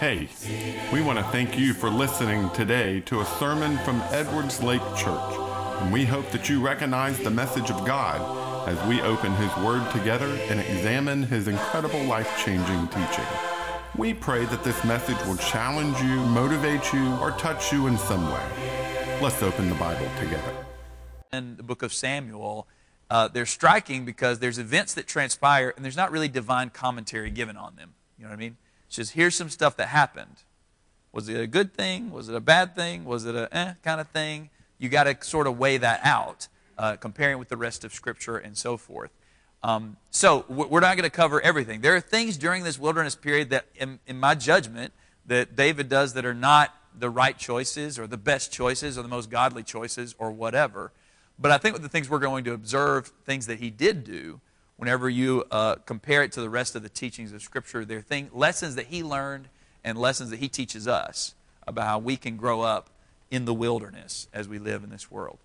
Hey, we want to thank you for listening today to a sermon from Edwards Lake Church, and we hope that you recognize the message of God as we open His Word together and examine His incredible life changing teaching. We pray that this message will challenge you, motivate you, or touch you in some way. Let's open the Bible together. In the book of Samuel, uh, they're striking because there's events that transpire and there's not really divine commentary given on them. You know what I mean? It's just here's some stuff that happened. Was it a good thing? Was it a bad thing? Was it a eh kind of thing? You got to sort of weigh that out, uh, comparing with the rest of Scripture and so forth. Um, so we're not going to cover everything. There are things during this wilderness period that, in, in my judgment, that David does that are not the right choices or the best choices or the most godly choices or whatever. But I think the things we're going to observe, things that he did do, whenever you uh, compare it to the rest of the teachings of Scripture, they're thing, lessons that he learned and lessons that he teaches us about how we can grow up in the wilderness as we live in this world.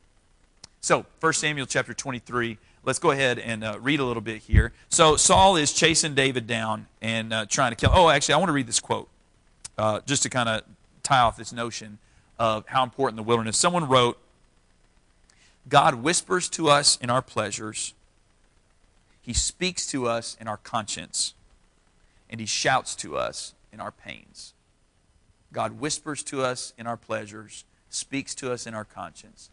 So, 1 Samuel chapter 23, let's go ahead and uh, read a little bit here. So, Saul is chasing David down and uh, trying to kill. Oh, actually, I want to read this quote uh, just to kind of tie off this notion of how important the wilderness. Someone wrote, God whispers to us in our pleasures he speaks to us in our conscience, and He shouts to us in our pains. God whispers to us in our pleasures, speaks to us in our conscience,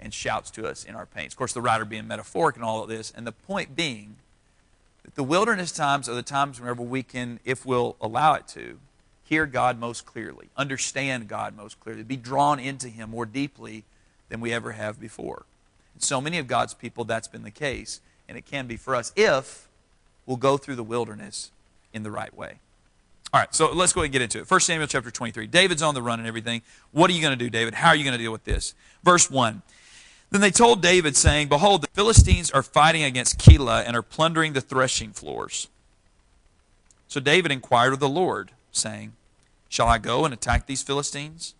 and shouts to us in our pains. Of course, the writer being metaphoric in all of this, and the point being that the wilderness times are the times whenever we can, if we'll allow it to, hear God most clearly, understand God most clearly, be drawn into Him more deeply than we ever have before. And so many of God's people, that's been the case and it can be for us if we'll go through the wilderness in the right way. All right, so let's go ahead and get into it. 1 Samuel chapter 23. David's on the run and everything. What are you going to do, David? How are you going to deal with this? Verse 1. Then they told David, saying, Behold, the Philistines are fighting against Keilah and are plundering the threshing floors. So David inquired of the Lord, saying, Shall I go and attack these Philistines?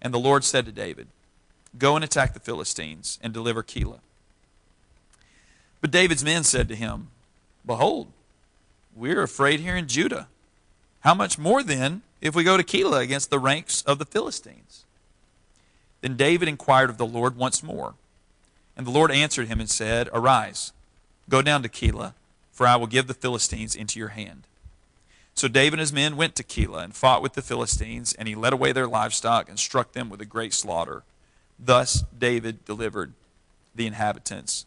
And the Lord said to David, Go and attack the Philistines and deliver Keilah. But David's men said to him, Behold, we are afraid here in Judah. How much more then if we go to Keilah against the ranks of the Philistines? Then David inquired of the Lord once more. And the Lord answered him and said, Arise, go down to Keilah, for I will give the Philistines into your hand. So David and his men went to Keilah and fought with the Philistines, and he led away their livestock and struck them with a great slaughter. Thus David delivered the inhabitants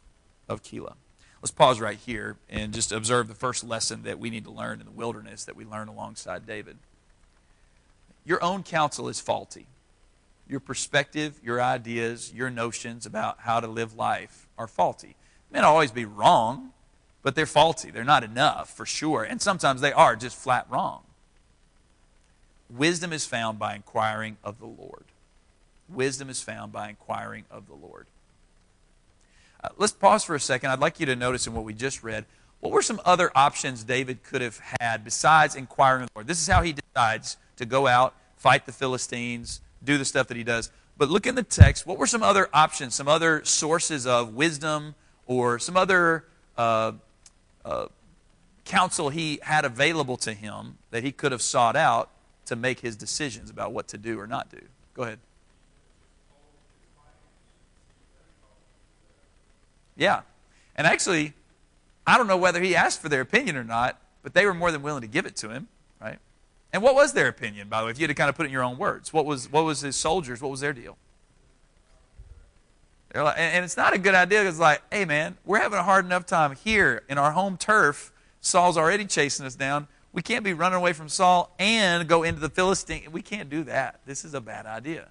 of Keilah. Let's pause right here and just observe the first lesson that we need to learn in the wilderness that we learn alongside David. Your own counsel is faulty. Your perspective, your ideas, your notions about how to live life are faulty. Not always be wrong, but they're faulty. They're not enough for sure. And sometimes they are just flat wrong. Wisdom is found by inquiring of the Lord. Wisdom is found by inquiring of the Lord. Uh, let's pause for a second. I'd like you to notice in what we just read, what were some other options David could have had besides inquiring of the Lord? This is how he decides to go out, fight the Philistines, do the stuff that he does. But look in the text. What were some other options, some other sources of wisdom, or some other uh, uh, counsel he had available to him that he could have sought out to make his decisions about what to do or not do? Go ahead. Yeah. And actually, I don't know whether he asked for their opinion or not, but they were more than willing to give it to him, right? And what was their opinion, by the way, if you had to kind of put it in your own words? What was, what was his soldiers, what was their deal? They're like, and it's not a good idea because, like, hey, man, we're having a hard enough time here in our home turf. Saul's already chasing us down. We can't be running away from Saul and go into the Philistine. We can't do that. This is a bad idea.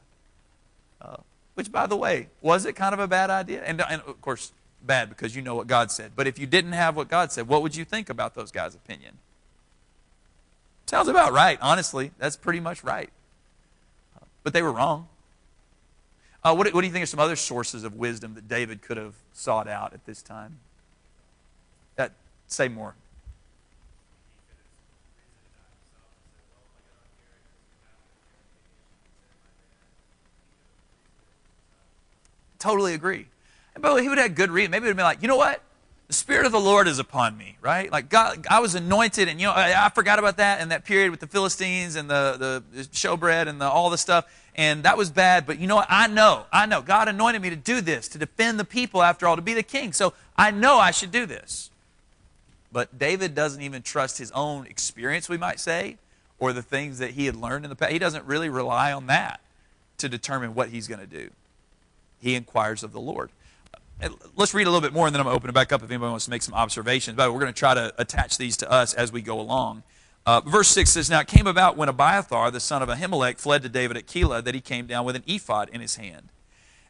Uh, which, by the way, was it kind of a bad idea? And, and of course, bad because you know what God said. But if you didn't have what God said, what would you think about those guys' opinion? Sounds about right, honestly. That's pretty much right. But they were wrong. Uh, what, what do you think are some other sources of wisdom that David could have sought out at this time? That say more. Totally agree. Way, he would have good reason. Maybe he would have been like, you know what? the Spirit of the Lord is upon me, right? Like God, I was anointed, and you know, I, I forgot about that in that period with the Philistines and the, the showbread and the, all the stuff, and that was bad. But you know what? I know, I know. God anointed me to do this, to defend the people after all, to be the king. So I know I should do this. But David doesn't even trust his own experience, we might say, or the things that he had learned in the past. He doesn't really rely on that to determine what he's going to do. He inquires of the Lord let's read a little bit more and then I'm going to open it back up if anybody wants to make some observations. But we're going to try to attach these to us as we go along. Uh, verse 6 says, Now it came about when Abiathar, the son of Ahimelech, fled to David at Keilah, that he came down with an ephod in his hand.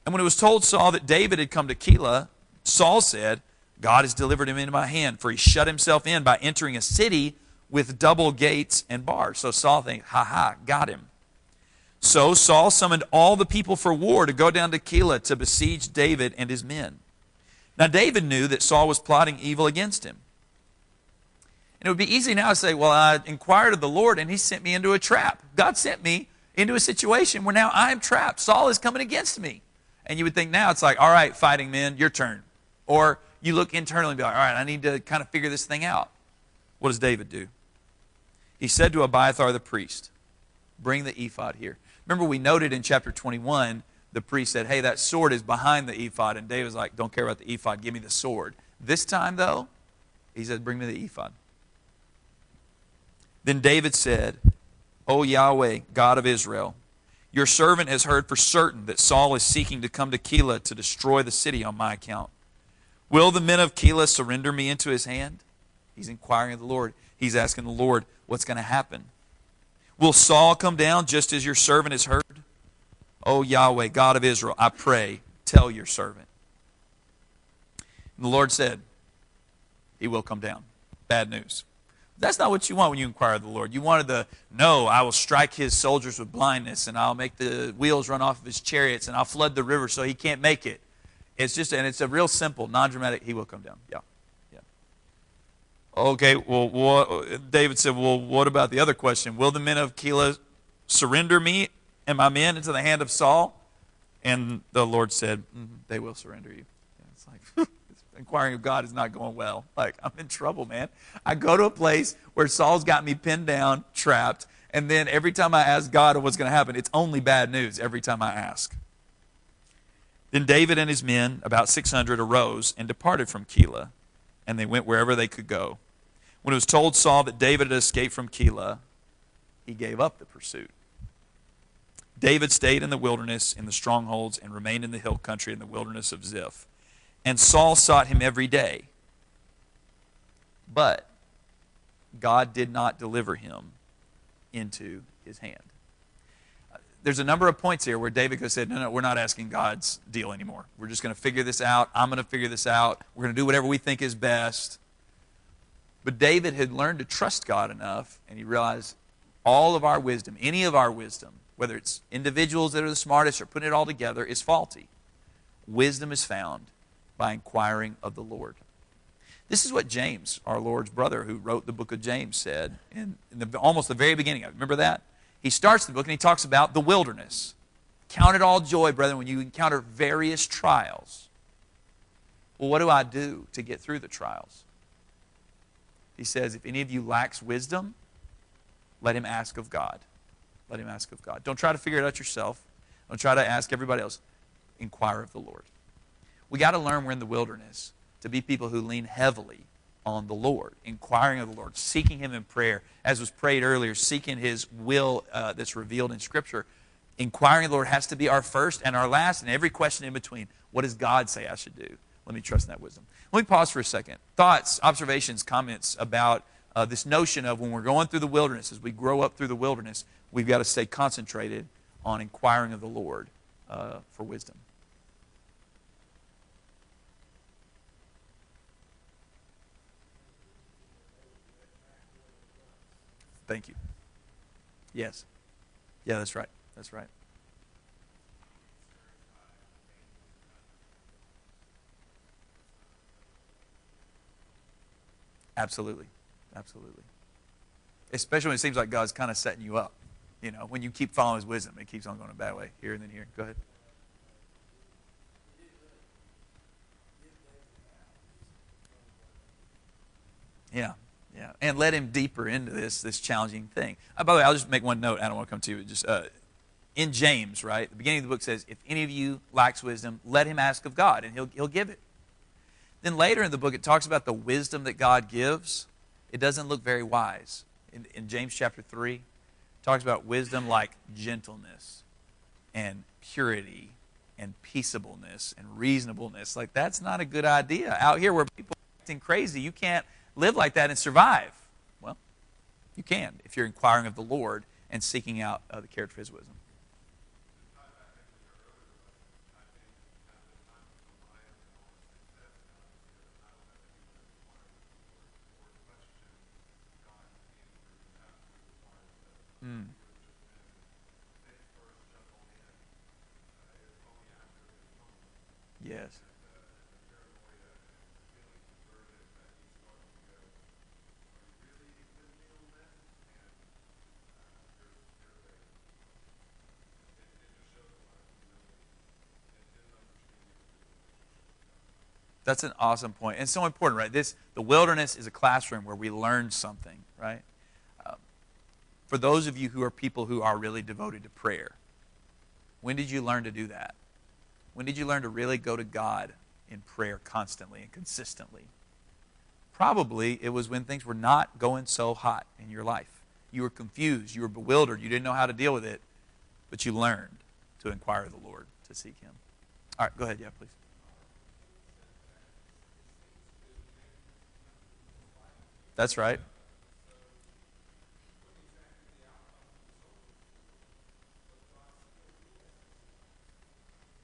And when it was told Saul that David had come to Keilah, Saul said, God has delivered him into my hand, for he shut himself in by entering a city with double gates and bars. So Saul thinks, ha ha, got him. So Saul summoned all the people for war to go down to Keilah to besiege David and his men. Now, David knew that Saul was plotting evil against him. And it would be easy now to say, well, I inquired of the Lord and he sent me into a trap. God sent me into a situation where now I'm trapped. Saul is coming against me. And you would think now it's like, all right, fighting men, your turn. Or you look internally and be like, all right, I need to kind of figure this thing out. What does David do? He said to Abiathar the priest, bring the ephod here. Remember, we noted in chapter 21, the priest said, Hey, that sword is behind the ephod. And David's like, Don't care about the ephod, give me the sword. This time, though, he said, Bring me the ephod. Then David said, O Yahweh, God of Israel, your servant has heard for certain that Saul is seeking to come to Keilah to destroy the city on my account. Will the men of Keilah surrender me into his hand? He's inquiring of the Lord. He's asking the Lord what's going to happen. Will Saul come down just as your servant has heard? O Yahweh, God of Israel, I pray, tell your servant. And the Lord said, He will come down. Bad news. That's not what you want when you inquire of the Lord. You wanted the, no, I will strike his soldiers with blindness, and I'll make the wheels run off of his chariots, and I'll flood the river so he can't make it. It's just, and it's a real simple, non dramatic, he will come down. Yeah. Okay, well, what, David said, well, what about the other question? Will the men of Keilah surrender me and my men into the hand of Saul? And the Lord said, mm-hmm, they will surrender you. And it's like, inquiring of God is not going well. Like, I'm in trouble, man. I go to a place where Saul's got me pinned down, trapped, and then every time I ask God what's going to happen, it's only bad news every time I ask. Then David and his men, about 600, arose and departed from Keilah and they went wherever they could go. When it was told Saul that David had escaped from Keilah, he gave up the pursuit. David stayed in the wilderness, in the strongholds, and remained in the hill country in the wilderness of Ziph. And Saul sought him every day. But God did not deliver him into his hand. There's a number of points here where David goes said, No, no, we're not asking God's deal anymore. We're just going to figure this out. I'm going to figure this out. We're going to do whatever we think is best. But David had learned to trust God enough, and he realized all of our wisdom, any of our wisdom, whether it's individuals that are the smartest or putting it all together, is faulty. Wisdom is found by inquiring of the Lord. This is what James, our Lord's brother, who wrote the book of James, said in, the, almost the very beginning of it. Remember that? He starts the book and he talks about the wilderness. Count it all joy, brethren, when you encounter various trials. Well, what do I do to get through the trials? He says, If any of you lacks wisdom, let him ask of God. Let him ask of God. Don't try to figure it out yourself. Don't try to ask everybody else. Inquire of the Lord. We got to learn we're in the wilderness to be people who lean heavily on the Lord, inquiring of the Lord, seeking Him in prayer, as was prayed earlier, seeking His will uh, that's revealed in Scripture. Inquiring of the Lord has to be our first and our last, and every question in between. What does God say I should do? Let me trust in that wisdom. Let me pause for a second. Thoughts, observations, comments about uh, this notion of when we're going through the wilderness, as we grow up through the wilderness, we've got to stay concentrated on inquiring of the Lord uh, for wisdom. Thank you. Yes. Yeah, that's right. That's right. Absolutely. Absolutely. Especially when it seems like God's kind of setting you up. You know, when you keep following his wisdom, it keeps on going a bad way. Here and then here. Go ahead. Yeah, yeah, and let him deeper into this this challenging thing. Uh, by the way, I'll just make one note. I don't want to come to you. Just uh, in James, right? The beginning of the book says, "If any of you lacks wisdom, let him ask of God, and he'll he'll give it." Then later in the book, it talks about the wisdom that God gives. It doesn't look very wise. In, in James chapter three, it talks about wisdom like gentleness and purity and peaceableness and reasonableness. Like that's not a good idea out here where people are acting crazy. You can't live like that and survive? Well, you can if you're inquiring of the Lord and seeking out uh, the character of His wisdom. Mm. Yes. That's an awesome point. And so important, right? This the wilderness is a classroom where we learn something, right? For those of you who are people who are really devoted to prayer, when did you learn to do that? When did you learn to really go to God in prayer constantly and consistently? Probably it was when things were not going so hot in your life. You were confused, you were bewildered, you didn't know how to deal with it, but you learned to inquire of the Lord, to seek Him. All right, go ahead, yeah, please. That's right.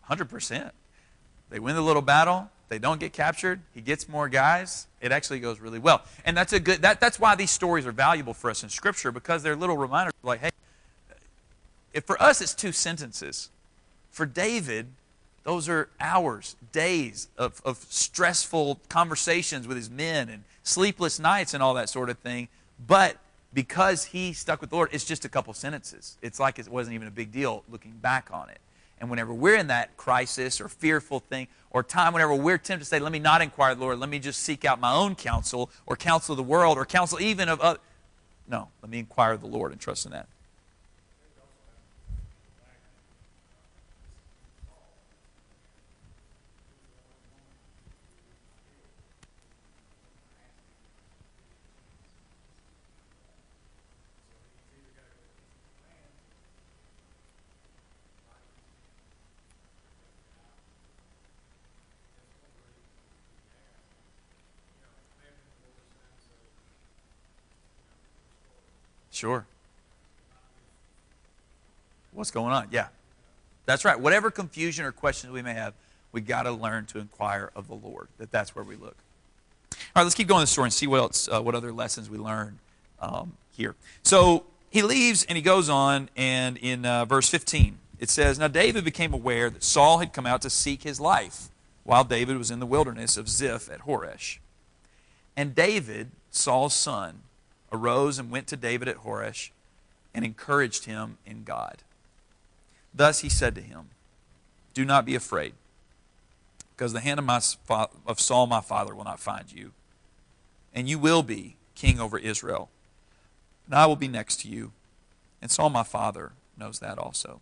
Hundred percent. They win the little battle. They don't get captured. He gets more guys. It actually goes really well, and that's a good. That, that's why these stories are valuable for us in Scripture because they're little reminders. Like, hey, if for us it's two sentences, for David those are hours, days of, of stressful conversations with his men and sleepless nights and all that sort of thing. But because he stuck with the Lord, it's just a couple sentences. It's like it wasn't even a big deal looking back on it. And whenever we're in that crisis or fearful thing or time, whenever we're tempted to say, let me not inquire Lord, let me just seek out my own counsel or counsel of the world or counsel even of other. No, let me inquire the Lord and trust in that. Sure. What's going on? Yeah. That's right. Whatever confusion or questions we may have, we got to learn to inquire of the Lord. That that's where we look. All right, let's keep going the story and see what else, uh, what other lessons we learn um, here. So he leaves and he goes on, and in uh, verse 15 it says, "Now David became aware that Saul had come out to seek his life, while David was in the wilderness of Ziph at Horesh. And David, Saul's son, arose and went to David at Horesh and encouraged him in God. Thus he said to him, Do not be afraid, because the hand of, my, of Saul my father will not find you, and you will be king over Israel. And I will be next to you, and Saul my father knows that also.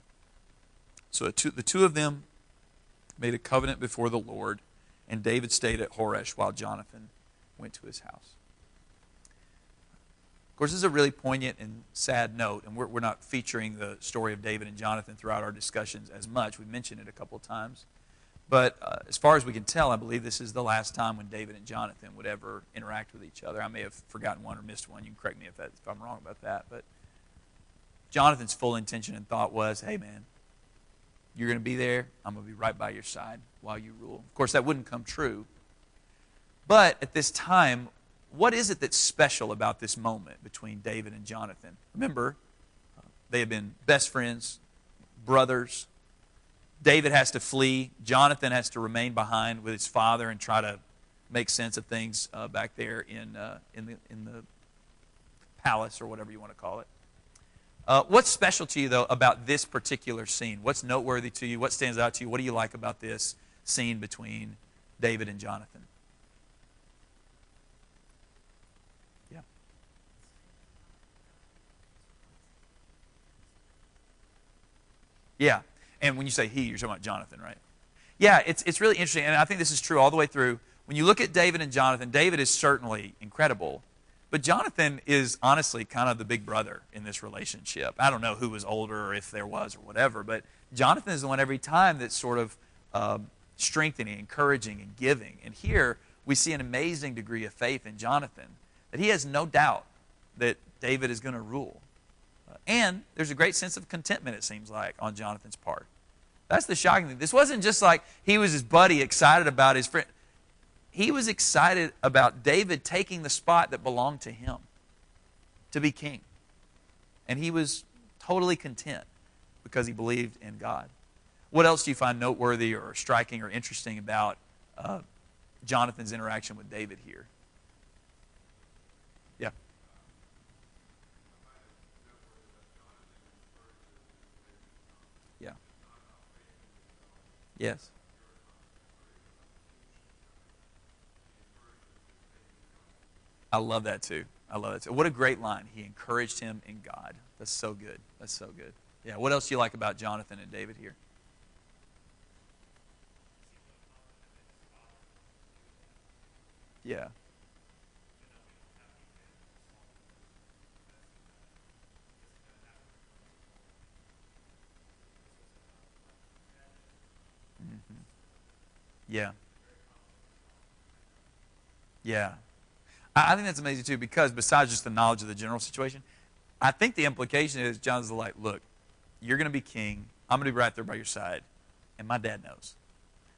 So the two of them made a covenant before the Lord, and David stayed at Horesh while Jonathan went to his house. Of course, this is a really poignant and sad note, and we're, we're not featuring the story of David and Jonathan throughout our discussions as much. We've mentioned it a couple of times. But uh, as far as we can tell, I believe this is the last time when David and Jonathan would ever interact with each other. I may have forgotten one or missed one. You can correct me if, that, if I'm wrong about that. But Jonathan's full intention and thought was hey, man, you're going to be there. I'm going to be right by your side while you rule. Of course, that wouldn't come true. But at this time, what is it that's special about this moment between David and Jonathan? Remember, they have been best friends, brothers. David has to flee. Jonathan has to remain behind with his father and try to make sense of things uh, back there in, uh, in, the, in the palace or whatever you want to call it. Uh, what's special to you, though, about this particular scene? What's noteworthy to you? What stands out to you? What do you like about this scene between David and Jonathan? Yeah. And when you say he, you're talking about Jonathan, right? Yeah, it's, it's really interesting. And I think this is true all the way through. When you look at David and Jonathan, David is certainly incredible. But Jonathan is honestly kind of the big brother in this relationship. I don't know who was older or if there was or whatever, but Jonathan is the one every time that's sort of uh, strengthening, encouraging, and giving. And here we see an amazing degree of faith in Jonathan that he has no doubt that David is going to rule. And there's a great sense of contentment, it seems like, on Jonathan's part. That's the shocking thing. This wasn't just like he was his buddy excited about his friend. He was excited about David taking the spot that belonged to him to be king. And he was totally content because he believed in God. What else do you find noteworthy or striking or interesting about uh, Jonathan's interaction with David here? Yeah. Yeah. Yes. I love that too. I love that too. What a great line. He encouraged him in God. That's so good. That's so good. Yeah. What else do you like about Jonathan and David here? Yeah. Yeah. Yeah. I think that's amazing too because besides just the knowledge of the general situation, I think the implication is John's like, look, you're going to be king. I'm going to be right there by your side. And my dad knows.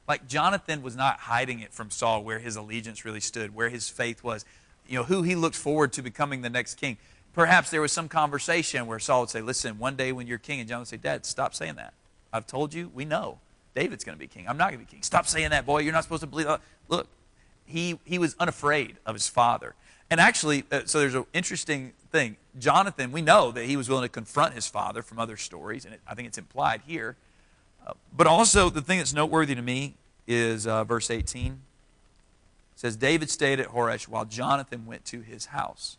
Like Jonathan was not hiding it from Saul where his allegiance really stood, where his faith was, you know, who he looked forward to becoming the next king. Perhaps there was some conversation where Saul would say, listen, one day when you're king, and Jonathan would say, Dad, stop saying that. I've told you, we know. David's going to be king. I'm not going to be king. Stop saying that, boy. You're not supposed to believe that. Look, he, he was unafraid of his father. And actually, uh, so there's an interesting thing. Jonathan, we know that he was willing to confront his father from other stories, and it, I think it's implied here. Uh, but also, the thing that's noteworthy to me is uh, verse 18. It says, David stayed at Horesh while Jonathan went to his house.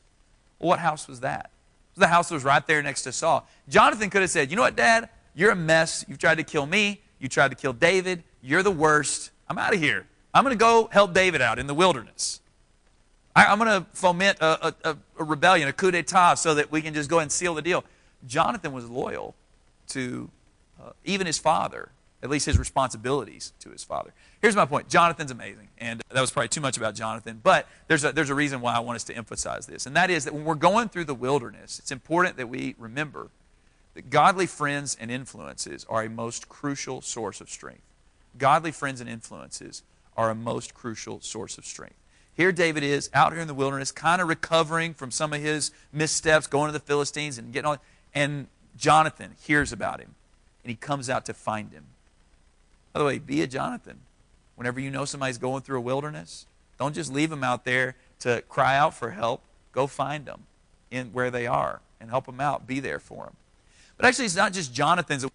Well, what house was that? Was the house that was right there next to Saul. Jonathan could have said, You know what, Dad? You're a mess. You've tried to kill me. You tried to kill David. You're the worst. I'm out of here. I'm going to go help David out in the wilderness. I, am going to foment a, a, a, rebellion, a coup d'etat, so that we can just go and seal the deal. Jonathan was loyal to uh, even his father, at least his responsibilities to his father. Here's my point Jonathan's amazing, and that was probably too much about Jonathan, but there's a, there's a reason why I want us to emphasize this, and that is that when we're going through the wilderness, it's important that we remember that godly friends and influences are a most crucial source of strength. Godly friends and influences are a most crucial source of strength. Here David is out here in the wilderness, kind of recovering from some of his missteps, going to the Philistines and getting all. And Jonathan hears about him, and he comes out to find him. By the way, be a Jonathan. Whenever you know somebody's going through a wilderness, don't just leave them out there to cry out for help. Go find them in where they are and help them out. Be there for them. But actually, it's not just Jonathan's.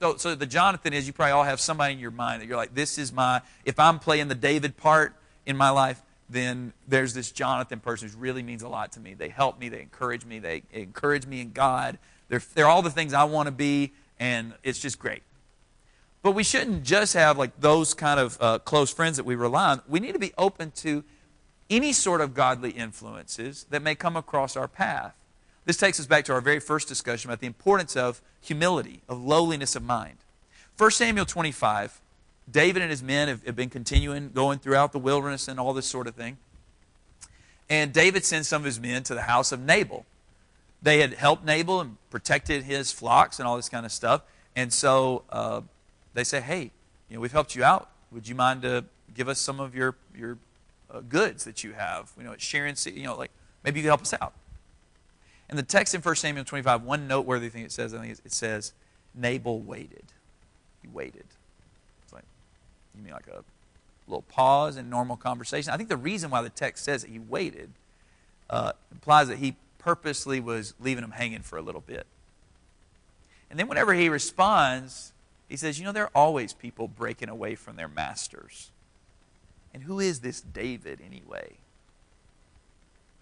So, so the Jonathan is you probably all have somebody in your mind that you're like, this is my, if I'm playing the David part in my life, then there's this Jonathan person who really means a lot to me. They help me, they encourage me, they encourage me in God. They're, they're all the things I want to be, and it's just great. But we shouldn't just have like those kind of uh, close friends that we rely on. We need to be open to any sort of godly influences that may come across our path. This takes us back to our very first discussion about the importance of humility, of lowliness of mind. 1 Samuel 25, David and his men have, have, been continuing going throughout the wilderness and all this sort of thing. And David sends some of his men to the house of Nabal. They had helped Nabal and protected his flocks and all this kind of stuff. And so uh, they say, hey, you know, we've helped you out. Would you mind to give us some of your, your uh, goods that you have? You know, sharing, you know, like maybe you could help us out. And the text in 1 Samuel 25, one noteworthy thing it says, I think it says, Nabal waited. He waited. It's like, you mean like a little pause in normal conversation? I think the reason why the text says that he waited uh, implies that he purposely was leaving him hanging for a little bit. And then whenever he responds, he says, You know, there are always people breaking away from their masters. And who is this David anyway?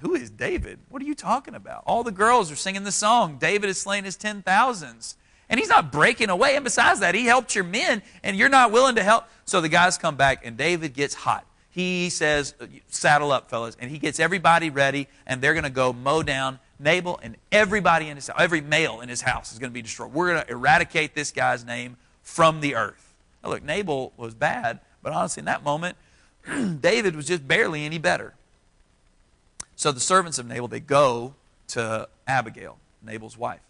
Who is David? What are you talking about? All the girls are singing the song. David has slain his ten thousands. And he's not breaking away. And besides that, he helped your men, and you're not willing to help. So the guys come back, and David gets hot. He says, uh, Saddle up, fellas. And he gets everybody ready, and they're going to go mow down Nabal, and everybody in his house, every male in his house is going to be destroyed. We're going to eradicate this guy's name from the earth. Now, look, Nabal was bad, but honestly, in that moment, David was just barely any better. So the servants of Nabal, they go to Abigail, Nabal's wife.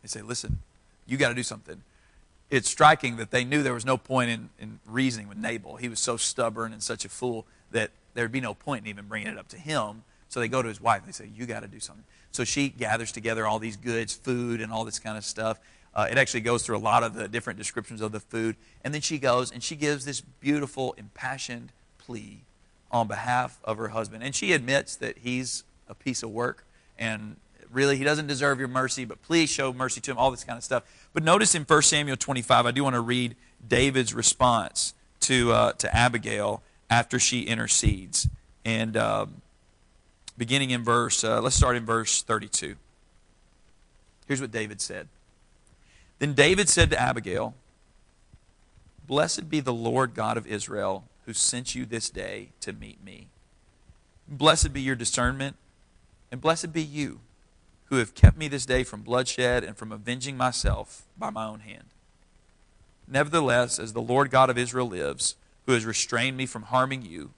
They say, Listen, you got to do something. It's striking that they knew there was no point in, in reasoning with Nabal. He was so stubborn and such a fool that there'd be no point in even bringing it up to him. So they go to his wife and they say, You got to do something. So she gathers together all these goods, food, and all this kind of stuff. Uh, it actually goes through a lot of the different descriptions of the food. And then she goes and she gives this beautiful, impassioned plea on behalf of her husband. And she admits that he's a piece of work and really he doesn't deserve your mercy, but please show mercy to him, all this kind of stuff. But notice in 1 Samuel 25, I do want to read David's response to, uh, to Abigail after she intercedes. And um, beginning in verse, uh, let's start in verse 32. Here's what David said. Then David said to Abigail, Blessed be the Lord God of Israel who sent you this day to meet me. Blessed be your discernment, and blessed be you who have kept me this day from bloodshed and from avenging myself by my own hand. Nevertheless, as the Lord God of Israel lives, who has restrained me from harming you,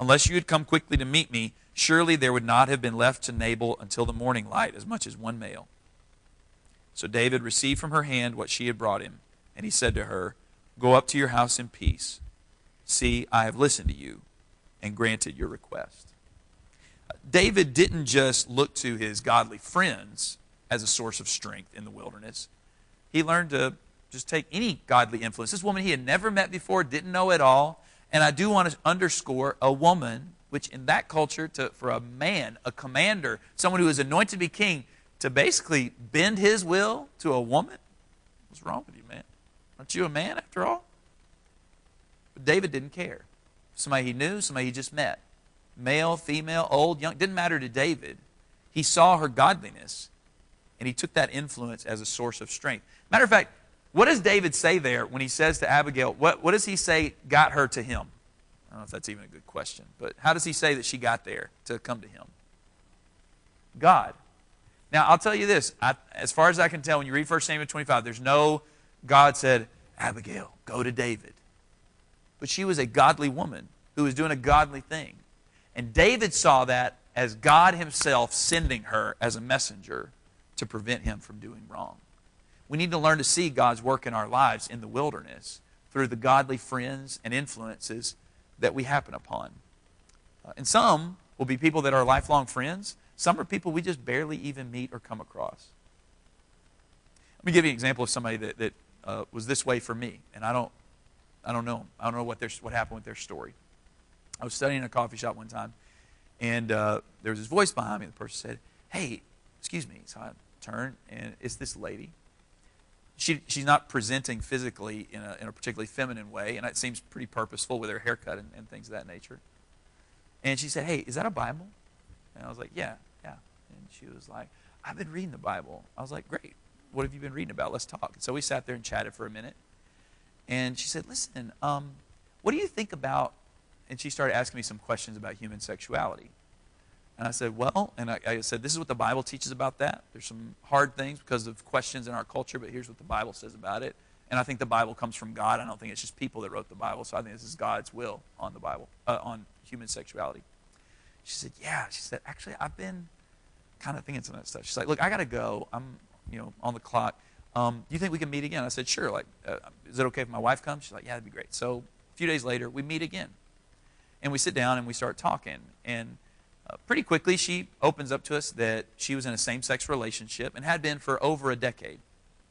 unless you had come quickly to meet me, surely there would not have been left to Nabal until the morning light as much as one male. So David received from her hand what she had brought him, and he said to her, Go up to your house in peace. See, I have listened to you and granted your request. David didn't just look to his godly friends as a source of strength in the wilderness. He learned to just take any godly influence. This woman he had never met before, didn't know at all. And I do want to underscore a woman, which in that culture, to, for a man, a commander, someone who is anointed to be king, to basically bend his will to a woman? What's wrong with you, man? Aren't you a man after all? But David didn't care. Somebody he knew, somebody he just met. Male, female, old, young, didn't matter to David. He saw her godliness, and he took that influence as a source of strength. Matter of fact, what does David say there when he says to Abigail, what, what does he say got her to him? I don't know if that's even a good question, but how does he say that she got there to come to him? God. Now, I'll tell you this. I, as far as I can tell, when you read 1 Samuel 25, there's no God said, Abigail, go to David. But she was a godly woman who was doing a godly thing. And David saw that as God himself sending her as a messenger to prevent him from doing wrong. We need to learn to see God's work in our lives in the wilderness through the godly friends and influences that we happen upon. Uh, and some will be people that are lifelong friends, some are people we just barely even meet or come across. Let me give you an example of somebody that, that uh, was this way for me, and I don't, I don't know. I don't know what, their, what happened with their story. I was studying in a coffee shop one time, and uh, there was this voice behind me. The person said, Hey, excuse me. So I turned, and it's this lady. She, she's not presenting physically in a, in a particularly feminine way, and it seems pretty purposeful with her haircut and, and things of that nature. And she said, Hey, is that a Bible? And I was like, Yeah, yeah. And she was like, I've been reading the Bible. I was like, Great. What have you been reading about? Let's talk. And so we sat there and chatted for a minute. And she said, Listen, um, what do you think about and she started asking me some questions about human sexuality. And I said, Well, and I, I, said, This is what the Bible teaches about that. There's some hard things because of questions in our culture, but here's what the Bible says about it. And I think the Bible comes from God. I don't think it's just people that wrote the Bible. So I think this is God's will on the Bible, uh, on human sexuality. She said, Yeah. She said, Actually, I've been kind of thinking some of that stuff. She's like, Look, I got to go. I'm, you know, on the clock. Um, do you think we can meet again? I said, Sure. Like, uh, is it okay if my wife comes? She's like, Yeah, that'd be great. So a few days later, we meet again and we sit down and we start talking. And uh, pretty quickly, she opens up to us that she was in a same sex relationship and had been for over a decade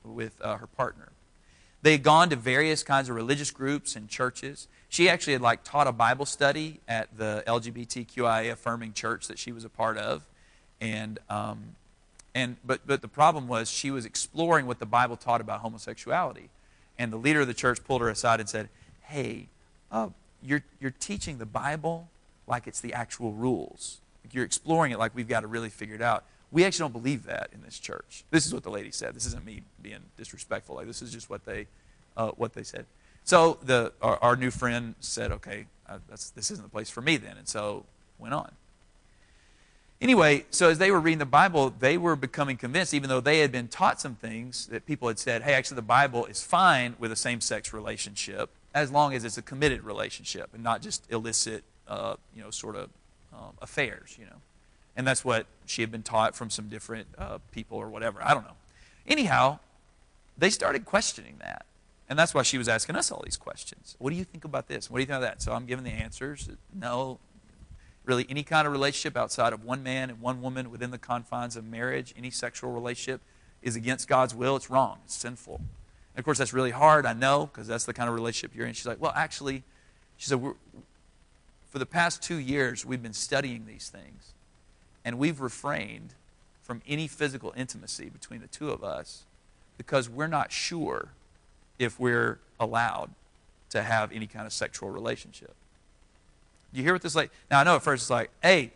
with uh, her partner. They had gone to various kinds of religious groups and churches. She actually had like taught a Bible study at the LGBTQIA affirming church that she was a part of, and um, and but but the problem was she was exploring what the Bible taught about homosexuality, and the leader of the church pulled her aside and said, "Hey, uh, you're, you're teaching the Bible, like it's the actual rules. Like you're exploring it like we've got to really figure it out. We actually don't believe that in this church. This is what the lady said. This isn't me being disrespectful. Like this is just what they, uh, what they said. So the our, our new friend said, "Okay, uh, this isn't the place for me then," and so went on. Anyway, so as they were reading the Bible, they were becoming convinced, even though they had been taught some things that people had said, "Hey, actually, the Bible is fine with a same-sex relationship as long as it's a committed relationship and not just illicit, uh, you know, sort of um, affairs, you know." And that's what she had been taught from some different uh, people or whatever. I don't know. Anyhow, they started questioning that. And that's why she was asking us all these questions. What do you think about this? What do you think of that? So I'm giving the answers. No, really, any kind of relationship outside of one man and one woman within the confines of marriage, any sexual relationship, is against God's will. It's wrong. It's sinful. And of course, that's really hard, I know, because that's the kind of relationship you're in. She's like, well, actually, she said, for the past two years, we've been studying these things and we've refrained from any physical intimacy between the two of us because we're not sure if we're allowed to have any kind of sexual relationship. You hear what this like? Now I know at first it's like, hey,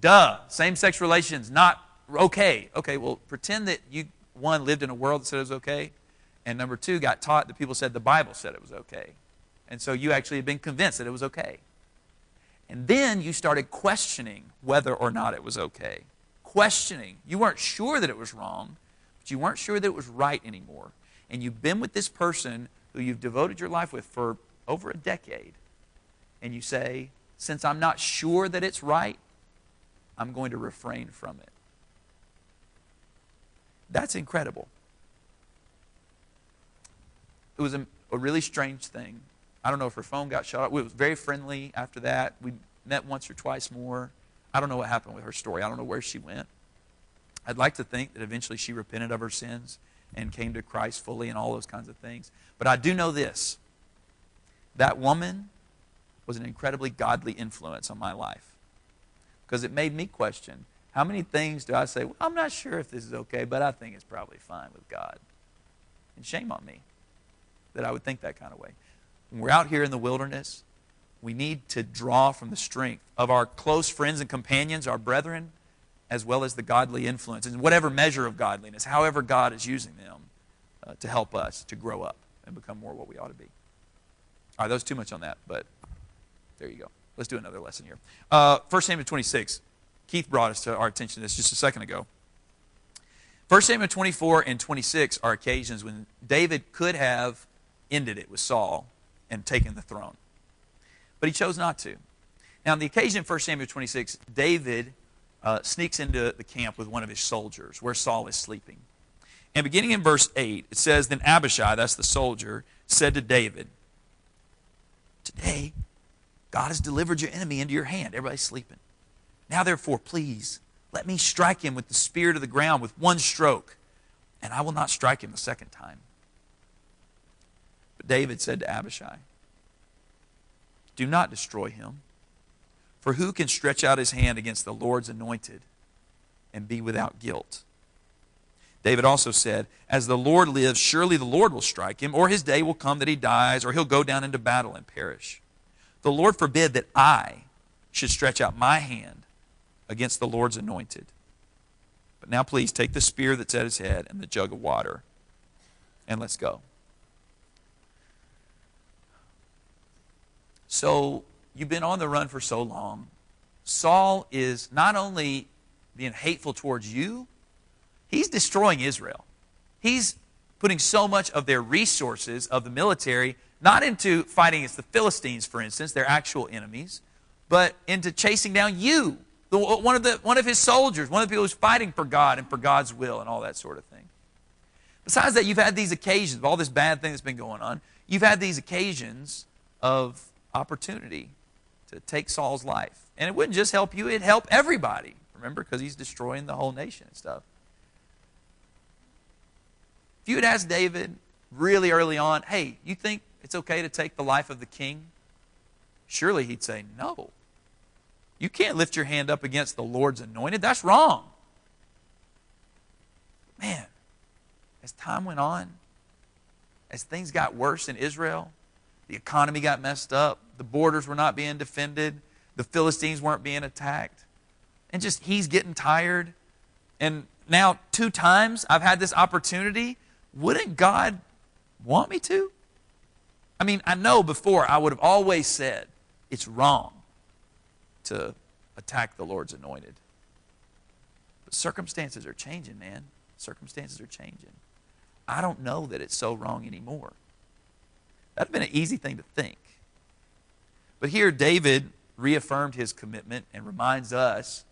duh, same sex relations not okay. Okay, well pretend that you one lived in a world that said it was okay, and number two got taught that people said the Bible said it was okay. And so you actually had been convinced that it was okay. And then you started questioning whether or not it was okay. Questioning. You weren't sure that it was wrong, but you weren't sure that it was right anymore. And you've been with this person who you've devoted your life with for over a decade. And you say, since I'm not sure that it's right, I'm going to refrain from it. That's incredible. It was a, a really strange thing. I don't know if her phone got shut off. We was very friendly after that. We met once or twice more. I don't know what happened with her story. I don't know where she went. I'd like to think that eventually she repented of her sins and came to Christ fully and all those kinds of things. But I do know this that woman was an incredibly godly influence on my life because it made me question how many things do I say, well, I'm not sure if this is okay, but I think it's probably fine with God. And shame on me that I would think that kind of way. When we're out here in the wilderness, we need to draw from the strength of our close friends and companions, our brethren, as well as the godly influence, and whatever measure of godliness, however God is using them uh, to help us to grow up and become more what we ought to be. All right, that was too much on that, but there you go. Let's do another lesson here. Uh, 1 Samuel 26. Keith brought us to our attention this just a second ago. 1 Samuel 24 and 26 are occasions when David could have ended it with Saul and taken the throne. But he chose not to. Now, on the occasion in 1 Samuel 26, David uh, sneaks into the camp with one of his soldiers where Saul is sleeping. And beginning in verse 8, it says, Then Abishai, that's the soldier, said to David, Today, God has delivered your enemy into your hand. Everybody's sleeping. Now, therefore, please, let me strike him with the spear to the ground with one stroke, and I will not strike him a second time. But David said to Abishai, Do not destroy him. For who can stretch out his hand against the Lord's anointed and be without guilt? David also said, As the Lord lives, surely the Lord will strike him, or his day will come that he dies, or he'll go down into battle and perish. The Lord forbid that I should stretch out my hand against the Lord's anointed. But now, please take the spear that's at his head and the jug of water, and let's go. So, you've been on the run for so long. Saul is not only being hateful towards you, he's destroying Israel. He's putting so much of their resources of the military not into fighting against the Philistines, for instance, their actual enemies, but into chasing down you, the, one, of the, one of his soldiers, one of the people who's fighting for God and for God's will and all that sort of thing. Besides that, you've had these occasions of all this bad thing that's been going on. You've had these occasions of opportunity to take Saul's life. And it wouldn't just help you, it'd help everybody. Remember, because he's destroying the whole nation and stuff. If you had asked David really early on, hey, you think it's okay to take the life of the king? Surely he'd say, no. You can't lift your hand up against the Lord's anointed. That's wrong. Man, as time went on, as things got worse in Israel, the economy got messed up. The borders were not being defended. the Philistines weren't being attacked. And just he's getting tired. And now, two times I've had this opportunity. Wouldn't God want me to? I mean, I know before I would have always said it's wrong to attack the Lord's anointed. But circumstances are changing, man. Circumstances are changing. I don't know that it's so wrong anymore. That'd have been an easy thing to think. But here, David reaffirmed his commitment and reminds us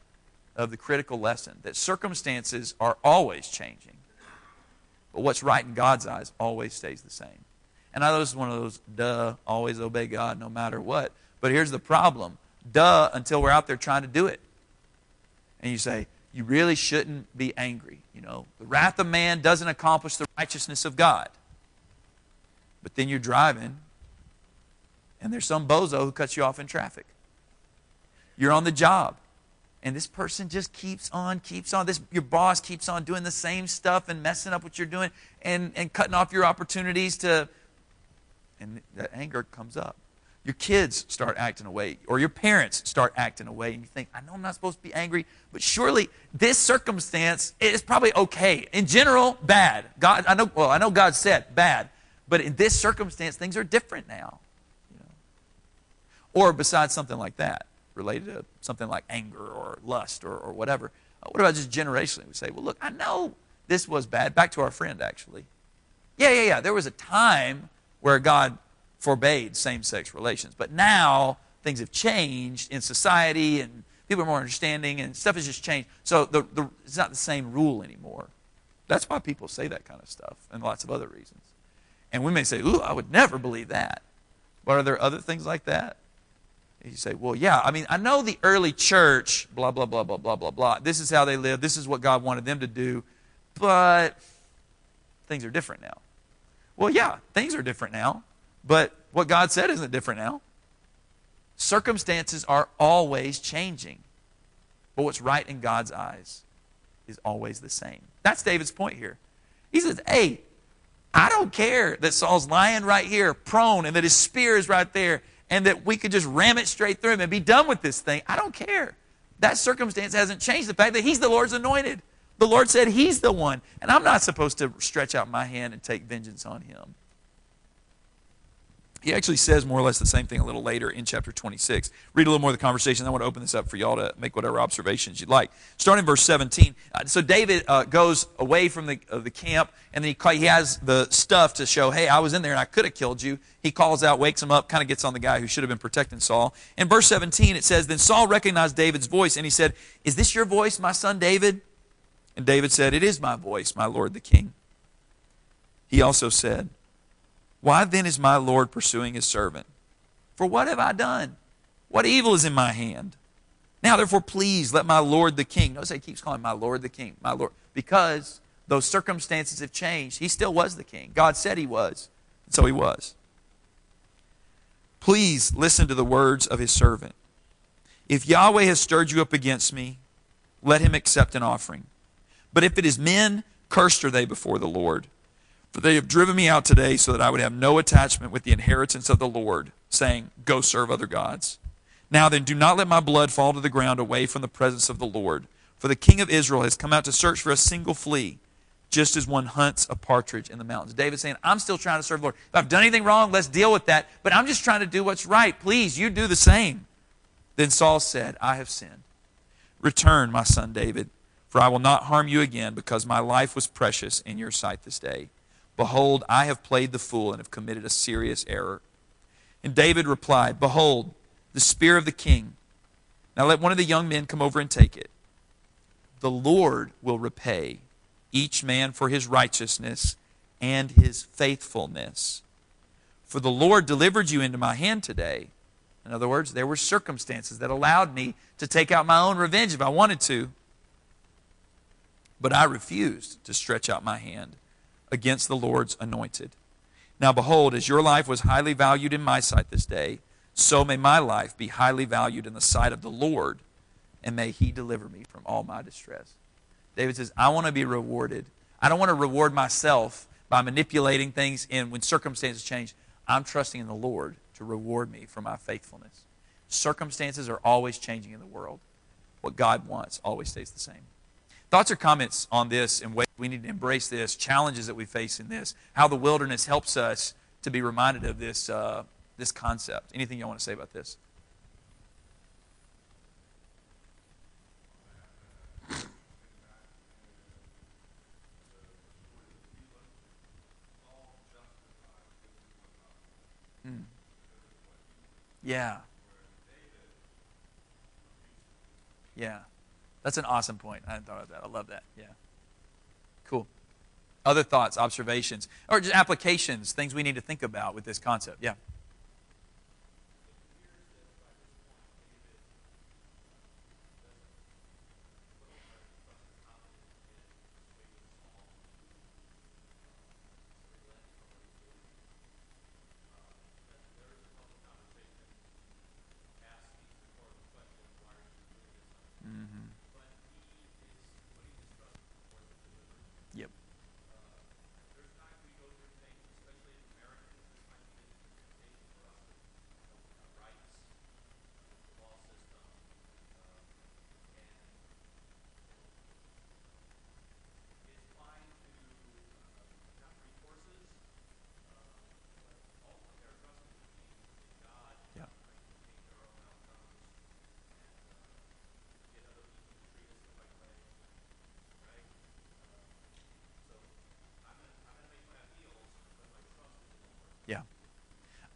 of the critical lesson that circumstances are always changing. But what's right in God's eyes always stays the same. And I know this is one of those, duh, always obey God no matter what. But here's the problem duh, until we're out there trying to do it. And you say, you really shouldn't be angry. You know, the wrath of man doesn't accomplish the righteousness of God. But then you're driving, and there's some bozo who cuts you off in traffic. You're on the job, and this person just keeps on, keeps on. This your boss keeps on doing the same stuff and messing up what you're doing and, and cutting off your opportunities to and that anger comes up. Your kids start acting away, or your parents start acting away, and you think, I know I'm not supposed to be angry, but surely this circumstance is probably okay. In general, bad. God, I know, well, I know God said bad, but in this circumstance, things are different now. You know? Or besides something like that, related to something like anger or lust or, or whatever. Uh, what about just generationally? We say, well, look, I know this was bad. Back to our friend, actually. Yeah, yeah, yeah. There was a time where God forbade same sex relations. But now things have changed in society and people are more understanding and stuff has just changed. So the, the, it's not the same rule anymore. That's why people say that kind of stuff and lots of other reasons. And we may say, ooh, I would never believe that. But are there other things like that? You say, well, yeah, I mean, I know the early church, blah, blah, blah, blah, blah, blah, blah. This is how they lived. This is what God wanted them to do. But things are different now. Well, yeah, things are different now, but what God said isn't different now. Circumstances are always changing, but what's right in God's eyes is always the same. That's David's point here. He says, Hey, I don't care that Saul's lying right here, prone, and that his spear is right there, and that we could just ram it straight through him and be done with this thing. I don't care. That circumstance hasn't changed the fact that he's the Lord's anointed. The Lord said He's the one, and I'm not supposed to stretch out my hand and take vengeance on Him. He actually says more or less the same thing a little later in chapter 26. Read a little more of the conversation. I want to open this up for y'all to make whatever observations you'd like. Starting in verse 17. Uh, so David uh, goes away from the, uh, the camp, and then he, he has the stuff to show, hey, I was in there and I could have killed you. He calls out, wakes him up, kind of gets on the guy who should have been protecting Saul. In verse 17, it says, Then Saul recognized David's voice, and he said, Is this your voice, my son David? And David said, It is my voice, my Lord the King. He also said, Why then is my Lord pursuing his servant? For what have I done? What evil is in my hand? Now, therefore, please let my Lord the King. Notice he keeps calling my Lord the King, my Lord, because those circumstances have changed. He still was the king. God said he was, and so he was. Please listen to the words of his servant. If Yahweh has stirred you up against me, let him accept an offering. But if it is men, cursed are they before the Lord. For they have driven me out today so that I would have no attachment with the inheritance of the Lord, saying, Go serve other gods. Now then, do not let my blood fall to the ground away from the presence of the Lord. For the king of Israel has come out to search for a single flea, just as one hunts a partridge in the mountains. David saying, I'm still trying to serve the Lord. If I've done anything wrong, let's deal with that. But I'm just trying to do what's right. Please, you do the same. Then Saul said, I have sinned. Return, my son David for I will not harm you again, because my life was precious in your sight this day. Behold, I have played the fool and have committed a serious error. And David replied, Behold, the spear of the king. Now let one of the young men come over and take it. The Lord will repay each man for his righteousness and his faithfulness. For the Lord delivered you into my hand today. In other words, there were circumstances that allowed me to take out my own revenge if I wanted to. But I refused to stretch out my hand against the Lord's anointed. Now, behold, as your life was highly valued in my sight this day, so may my life be highly valued in the sight of the Lord, and may he deliver me from all my distress. David says, I want to be rewarded. I don't want to reward myself by manipulating things and when circumstances change. I'm trusting in the Lord to reward me for my faithfulness. Circumstances are always changing in the world. What God wants always stays the same. Thoughts or comments on this and ways we need to embrace this, challenges that we face in this, how the wilderness helps us to be reminded of this, uh, this concept. Anything you want to say about this? Hmm. Yeah. Yeah. That's an awesome point. I hadn't thought of that. I love that. Yeah. Cool. Other thoughts, observations, or just applications, things we need to think about with this concept. Yeah.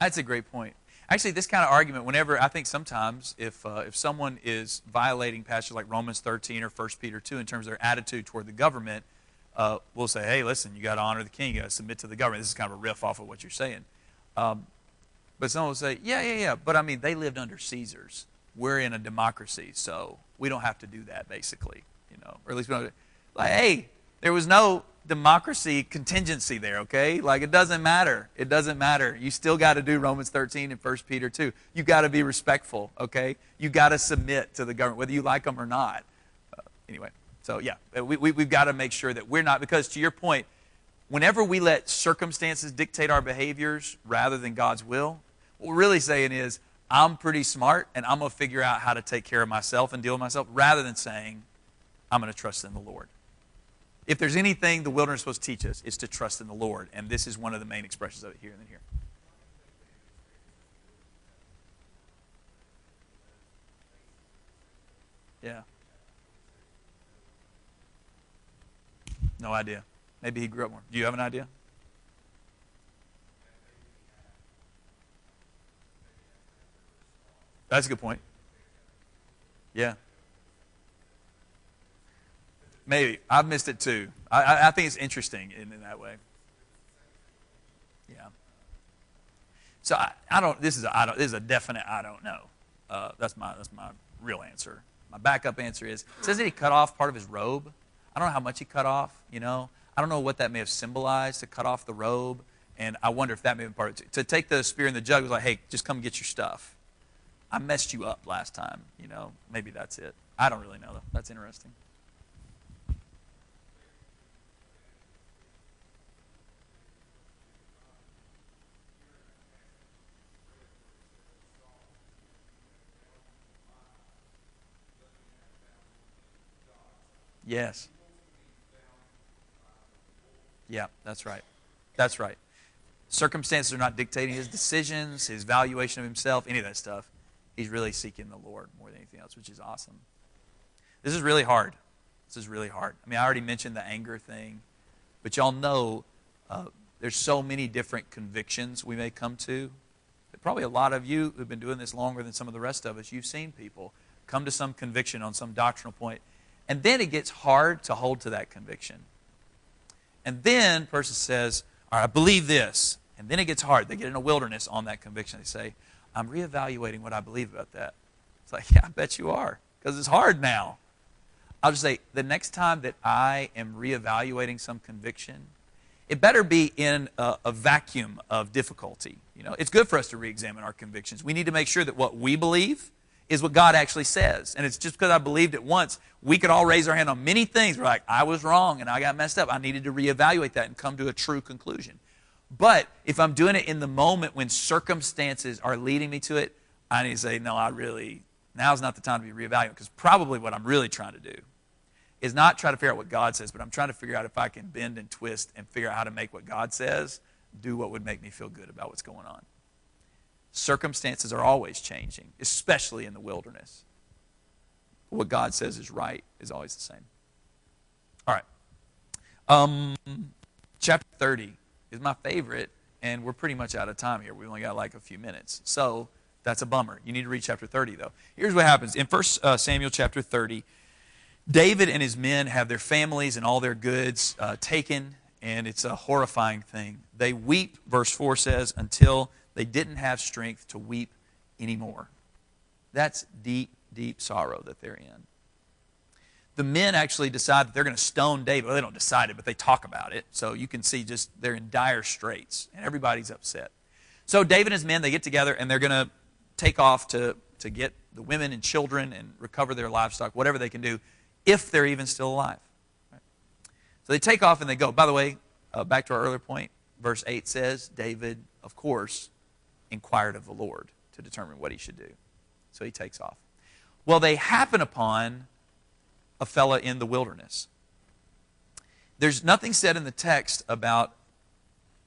That's a great point. Actually, this kind of argument, whenever I think sometimes if, uh, if someone is violating passages like Romans 13 or 1 Peter 2 in terms of their attitude toward the government, uh, we'll say, hey, listen, you got to honor the king, you got to submit to the government. This is kind of a riff off of what you're saying. Um, but someone will say, yeah, yeah, yeah, but I mean, they lived under Caesars. We're in a democracy, so we don't have to do that, basically, you know, or at least we don't. Like, hey, there was no democracy contingency there, okay? Like it doesn't matter. It doesn't matter. You still got to do Romans 13 and 1 Peter 2. You got to be respectful, okay? You got to submit to the government, whether you like them or not. Uh, anyway, so yeah, uh, we, we, we've got to make sure that we're not, because to your point, whenever we let circumstances dictate our behaviors rather than God's will, what we're really saying is, I'm pretty smart and I'm going to figure out how to take care of myself and deal with myself rather than saying, I'm going to trust in the Lord. If there's anything the wilderness supposed to teach us, it's to trust in the Lord. And this is one of the main expressions of it here and then here. Yeah. No idea. Maybe he grew up more. Do you have an idea? That's a good point. Yeah. Maybe. I've missed it too. I, I think it's interesting in, in, that way. Yeah. So I, I don't. This is a, I don't. This is a definite. I don't know. Uh, that's my that's my real answer. My backup answer is says that he cut off part of his robe. I don't know how much he cut off. You know, I don't know what that may have symbolized to cut off the robe, and I wonder if that may have been part of it. To take the spear and the jug was like, hey, just come get your stuff. I messed you up last time. You know, maybe that's it. I don't really know though. That's interesting. Yes. Yeah, that's right. That's right. Circumstances are not dictating his decisions, his valuation of himself, any of that stuff. He's really seeking the Lord more than anything else, which is awesome. This is really hard. This is really hard. I mean, I already mentioned the anger thing, but y'all know uh, there's so many different convictions we may come to. Probably a lot of you who've been doing this longer than some of the rest of us, you've seen people come to some conviction on some doctrinal point and then it gets hard to hold to that conviction. And then the person says, All right, I believe this. And then it gets hard. They get in a wilderness on that conviction. They say, I'm reevaluating what I believe about that. It's like, yeah, I bet you are, because it's hard now. I'll just say, the next time that I am reevaluating some conviction, it better be in a, a, vacuum of difficulty. You know, it's good for us to re-examine our convictions. We need to make sure that what we believe is what God actually says. And it's just because I believed it once. We could all raise our hand on many things. We're like, I was wrong and I got messed up. I needed to reevaluate that and come to a true conclusion. But if I'm doing it in the moment when circumstances are leading me to it, I need to say, no, I really, now's not the time to be reevaluating because probably what I'm really trying to do is not try to figure out what God says, but I'm trying to figure out if I can bend and twist and figure out how to make what God says do what would make me feel good about what's going on. Circumstances are always changing, especially in the wilderness. What God says is right is always the same. All right. Um, chapter 30 is my favorite, and we're pretty much out of time here. We only got like a few minutes. So that's a bummer. You need to read chapter 30, though. Here's what happens. In 1 uh, Samuel chapter 30, David and his men have their families and all their goods uh, taken, and it's a horrifying thing. They weep, verse 4 says, until they didn't have strength to weep anymore. That's deep, deep sorrow that they're in. The men actually decide that they're going to stone David. Well, they don't decide it, but they talk about it. So you can see just they're in dire straits, and everybody's upset. So David and his men, they get together, and they're going to take off to, to get the women and children and recover their livestock, whatever they can do if they're even still alive. So they take off and they go. By the way, uh, back to our earlier point, verse 8 says David, of course, inquired of the Lord to determine what he should do. So he takes off. Well, they happen upon a fella in the wilderness. There's nothing said in the text about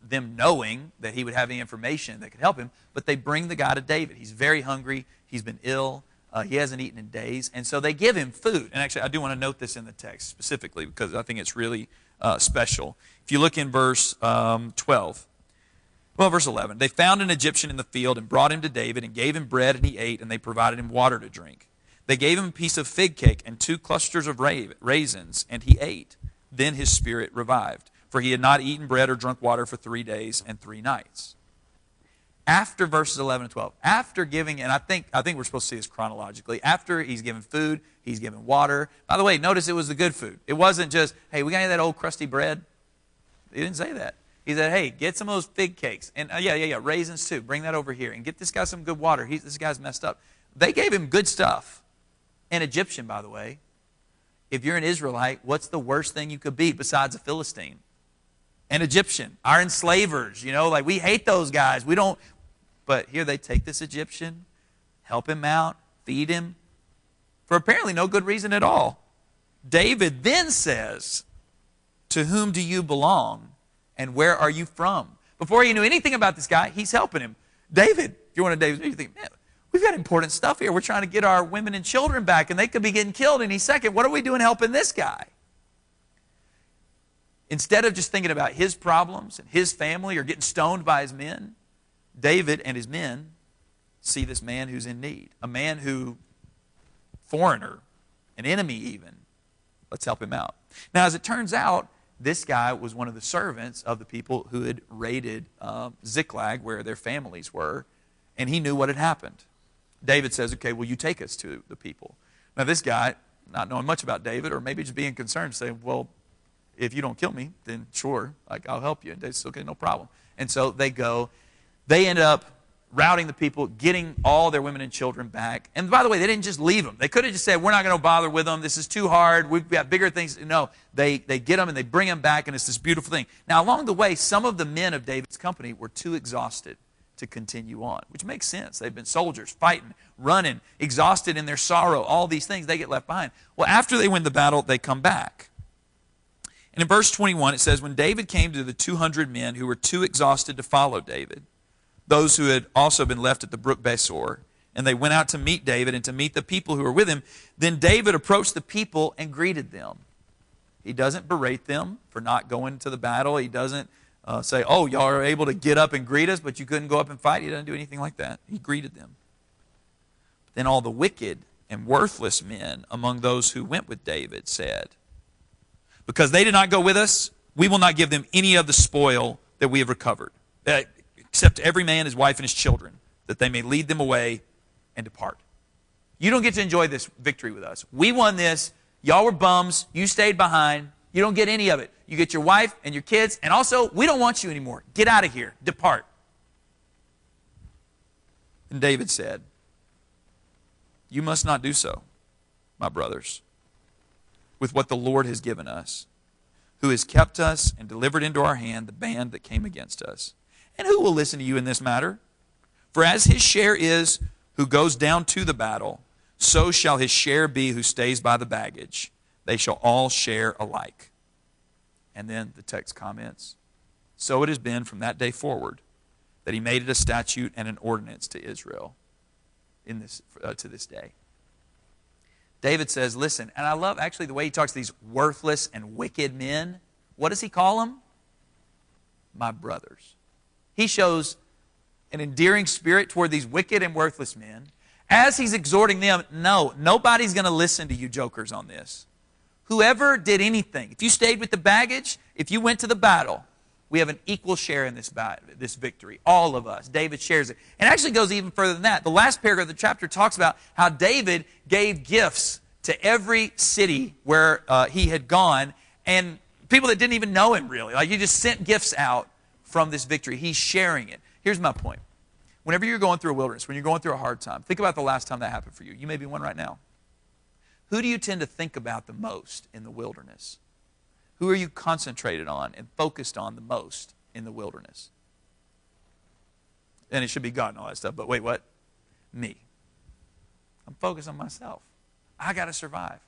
them knowing that he would have any information that could help him, but they bring the guy to David. He's very hungry, he's been ill, uh, he hasn't eaten in days, and so they give him food. And actually, I do want to note this in the text specifically because I think it's really uh, special. If you look in verse um, 12, well, verse 11, they found an Egyptian in the field and brought him to David and gave him bread, and he ate, and they provided him water to drink. They gave him a piece of fig cake and two clusters of raisins, and he ate. Then his spirit revived, for he had not eaten bread or drunk water for three days and three nights. After verses 11 and 12 after giving and i think i think we're supposed to see this chronologically after he's given food he's given water. By the way notice it was the good food. It wasn't just hey we got any of that old crusty bread. He didn't say that he said hey get some of those fig cakes. And uh, yeah yeah yeah raisins too. Bring that over here. And get this guy some good water. He's, this guy's messed up. They gave him good stuff. An egyptian by the way. If you're an israelite what's the worst thing you could be besides a philistine? An Egyptian, our enslavers. You know, like we hate those guys. We don't but here they take this Egyptian, help him out, feed him, for apparently no good reason at all. David then says, To whom do you belong, and where are you from? Before he knew anything about this guy, he's helping him. David, if you're one of David's, you think, man, we've got important stuff here. We're trying to get our women and children back, and they could be getting killed any second. What are we doing helping this guy? Instead of just thinking about his problems and his family or getting stoned by his men, David and his men see this man who's in need, a man who, foreigner, an enemy even. Let's help him out. Now, as it turns out, this guy was one of the servants of the people who had raided uh, Ziklag, where their families were, and he knew what had happened. David says, Okay, will you take us to the people? Now, this guy, not knowing much about David, or maybe just being concerned, saying, Well, if you don't kill me, then sure, like I'll help you. And David says, Okay, no problem. And so they go, they end up routing the people, getting all their women and children back. And by the way, they didn't just leave them. They could have just said, We're not going to bother with them. This is too hard. We've got bigger things. No, they, they get them and they bring them back, and it's this beautiful thing. Now, along the way, some of the men of David's company were too exhausted to continue on, which makes sense. They've been soldiers, fighting, running, exhausted in their sorrow, all these things, they get left behind. Well, after they win the battle, they come back. And in verse 21, it says, When David came to the 200 men who were too exhausted to follow David, those who had also been left at the brook Besor, and they went out to meet David and to meet the people who were with him. Then David approached the people and greeted them. He doesn't berate them for not going to the battle. He doesn't uh, say, Oh, y'all are able to get up and greet us, but you couldn't go up and fight. He doesn't do anything like that. He greeted them. But then all the wicked and worthless men among those who went with David said, Because they did not go with us, we will not give them any of the spoil that we have recovered. Except every man, his wife, and his children, that they may lead them away and depart. You don't get to enjoy this victory with us. We won this. Y'all were bums. You stayed behind. You don't get any of it. You get your wife and your kids, and also, we don't want you anymore. Get out of here. Depart. And David said, You must not do so, my brothers, with what the Lord has given us, who has kept us and delivered into our hand the band that came against us. And who will listen to you in this matter? For as his share is, who goes down to the battle, so shall his share be who stays by the baggage. They shall all share alike. And then the text comments So it has been from that day forward that he made it a statute and an ordinance to Israel in this, uh, to this day. David says, Listen, and I love actually the way he talks to these worthless and wicked men. What does he call them? My brothers. He shows an endearing spirit toward these wicked and worthless men as he's exhorting them no, nobody's going to listen to you jokers on this. Whoever did anything, if you stayed with the baggage, if you went to the battle, we have an equal share in this, this victory. All of us. David shares it. And actually goes even further than that. The last paragraph of the chapter talks about how David gave gifts to every city where uh, he had gone, and people that didn't even know him really. Like he just sent gifts out from this victory. He's sharing it. Here's my point. Whenever you're going through a wilderness, when you're going through a hard time, think about the last time that happened for you. You may be one right now. Who do you tend to think about the most in the wilderness? Who are you concentrated on and focused on the most in the wilderness? And it should be God and all that stuff, but wait, what? Me. I'm focused on myself. I got to survive.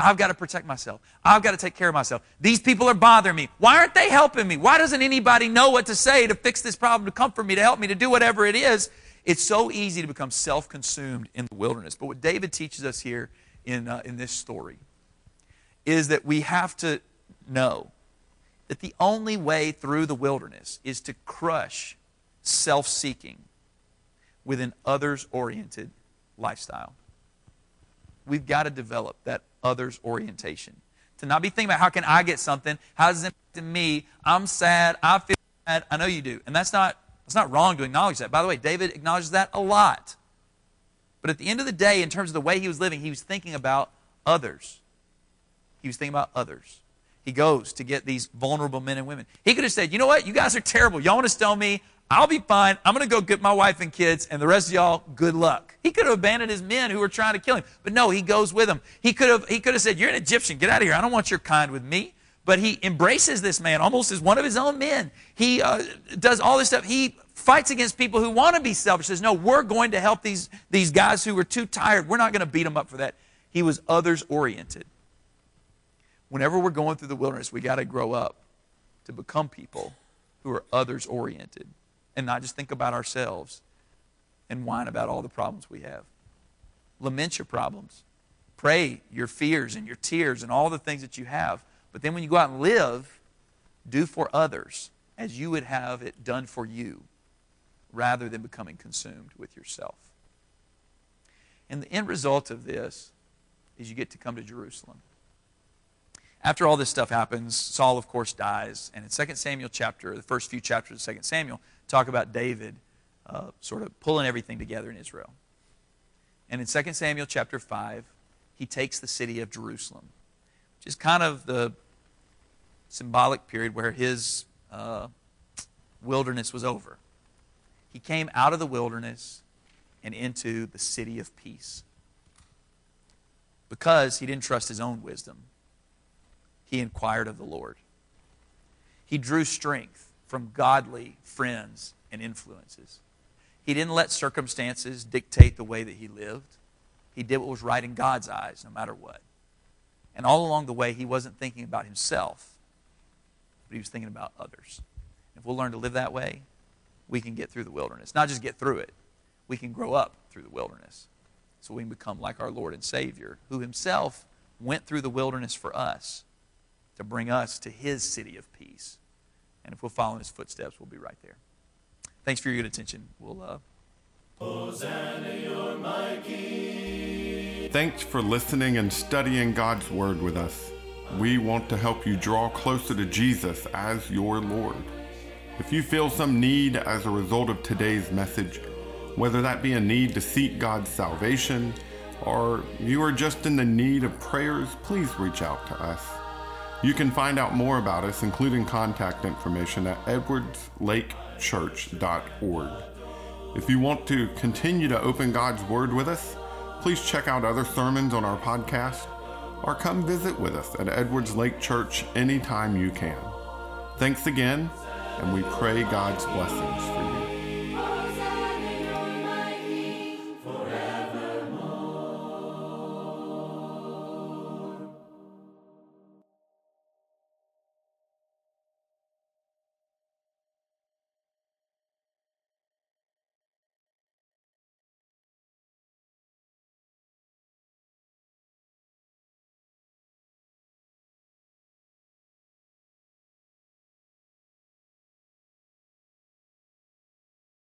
I've got to protect myself. I've got to take care of myself. These people are bothering me. Why aren't they helping me? Why doesn't anybody know what to say to fix this problem, to comfort me, to help me, to do whatever it is? It's so easy to become self consumed in the wilderness. But what David teaches us here in, uh, in this story is that we have to know that the only way through the wilderness is to crush self seeking with an others oriented lifestyle. We've got to develop that others orientation. To not be thinking about how can I get something, how does it impact me? I'm sad, I feel bad. I know you do. And that's not that's not wrong to acknowledge that. By the way, David acknowledges that a lot. But at the end of the day, in terms of the way he was living, he was thinking about others. He was thinking about others he goes to get these vulnerable men and women. He could have said, you know what? You guys are terrible. Y'all want to stone me? I'll be fine. I'm going to go get my wife and kids, and the rest of y'all, good luck. He could have abandoned his men who were trying to kill him. But no, he goes with them. He could have, he could have said, You're an Egyptian. Get out of here. I don't want your kind with me. But he embraces this man almost as one of his own men. He uh, does all this stuff. He fights against people who want to be selfish. Says, No, we're going to help these, these guys who are too tired. We're not going to beat them up for that. He was others oriented whenever we're going through the wilderness, we got to grow up to become people who are others oriented and not just think about ourselves and whine about all the problems we have. Lament your problems. Pray your fears and your tears and all the things that you have. But then when you go out and live, do for others as you would have it done for you rather than becoming consumed with yourself. And the end result of this is you get to come to Jerusalem after all this stuff happens, Saul, of course, dies. And in 2 Samuel chapter, the first few chapters of 2 Samuel, talk about David uh, sort of pulling everything together in Israel. And in 2 Samuel chapter 5, he takes the city of Jerusalem, which is kind of the symbolic period where his uh, wilderness was over. He came out of the wilderness and into the city of peace because he didn't trust his own wisdom he inquired of the Lord. He drew strength from godly friends and influences. He didn't let circumstances dictate the way that he lived. He did what was right in God's eyes, no matter what. And all along the way, he wasn't thinking about himself, but he was thinking about others. If we'll learn to live that way, we can get through the wilderness. Not just get through it, we can grow up through the wilderness. So we can become like our Lord and Savior, who himself went through the wilderness for us to bring us to his city of peace. And if we'll follow in his footsteps, we'll be right there. Thanks for your good attention. We'll. Uh... Thanks for listening and studying God's Word with us. We want to help you draw closer to Jesus as your Lord. If you feel some need as a result of today's message, whether that be a need to seek God's salvation or you are just in the need of prayers, please reach out to us. You can find out more about us, including contact information, at edwardslakechurch.org. If you want to continue to open God's Word with us, please check out other sermons on our podcast or come visit with us at Edwards Lake Church anytime you can. Thanks again, and we pray God's blessings for you.